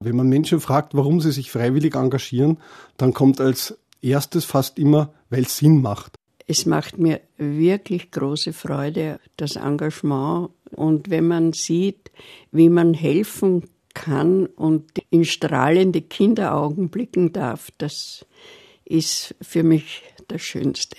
Wenn man Menschen fragt, warum sie sich freiwillig engagieren, dann kommt als erstes fast immer, weil es Sinn macht. Es macht mir wirklich große Freude, das Engagement. Und wenn man sieht, wie man helfen kann und in strahlende Kinderaugen blicken darf, das ist für mich das Schönste.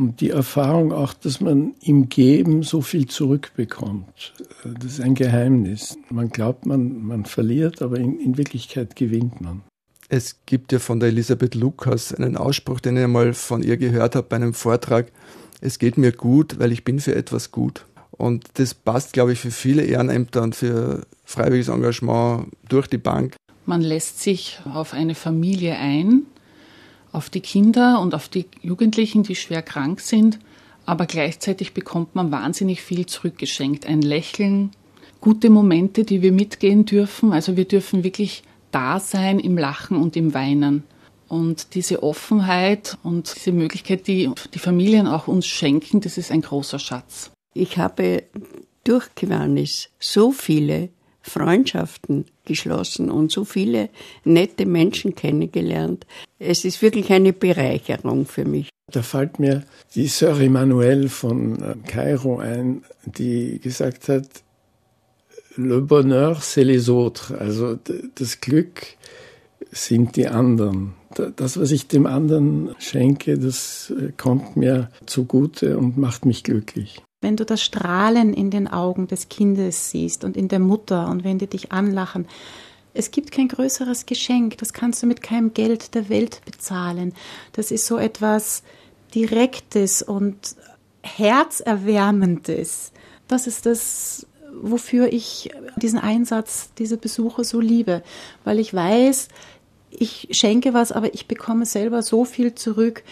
Und die Erfahrung auch, dass man im Geben so viel zurückbekommt, das ist ein Geheimnis. Man glaubt, man, man verliert, aber in, in Wirklichkeit gewinnt man. Es gibt ja von der Elisabeth Lukas einen Ausspruch, den ich einmal von ihr gehört habe bei einem Vortrag. Es geht mir gut, weil ich bin für etwas gut. Und das passt, glaube ich, für viele Ehrenämter und für freiwilliges Engagement durch die Bank. Man lässt sich auf eine Familie ein auf die Kinder und auf die Jugendlichen, die schwer krank sind, aber gleichzeitig bekommt man wahnsinnig viel zurückgeschenkt. Ein Lächeln, gute Momente, die wir mitgehen dürfen. Also wir dürfen wirklich da sein im Lachen und im Weinen. Und diese Offenheit und diese Möglichkeit, die die Familien auch uns schenken, das ist ein großer Schatz. Ich habe durch Kiwanis so viele Freundschaften geschlossen und so viele nette Menschen kennengelernt. Es ist wirklich eine Bereicherung für mich. Da fällt mir die Sœur Emmanuelle von äh, Kairo ein, die gesagt hat, Le bonheur, c'est les autres. Also das Glück sind die anderen. Das, was ich dem anderen schenke, das äh, kommt mir zugute und macht mich glücklich. Wenn du das Strahlen in den Augen des Kindes siehst und in der Mutter und wenn die dich anlachen, es gibt kein größeres Geschenk, das kannst du mit keinem Geld der Welt bezahlen. Das ist so etwas Direktes und Herzerwärmendes. Das ist das, wofür ich diesen Einsatz, diese Besuche so liebe, weil ich weiß, ich schenke was, aber ich bekomme selber so viel zurück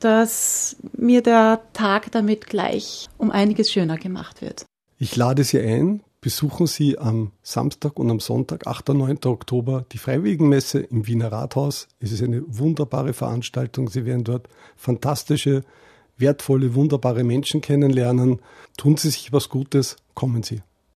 dass mir der Tag damit gleich um einiges schöner gemacht wird. Ich lade Sie ein, besuchen Sie am Samstag und am Sonntag, 8. und 9. Oktober, die Freiwilligenmesse im Wiener Rathaus. Es ist eine wunderbare Veranstaltung. Sie werden dort fantastische, wertvolle, wunderbare Menschen kennenlernen. Tun Sie sich was Gutes, kommen Sie.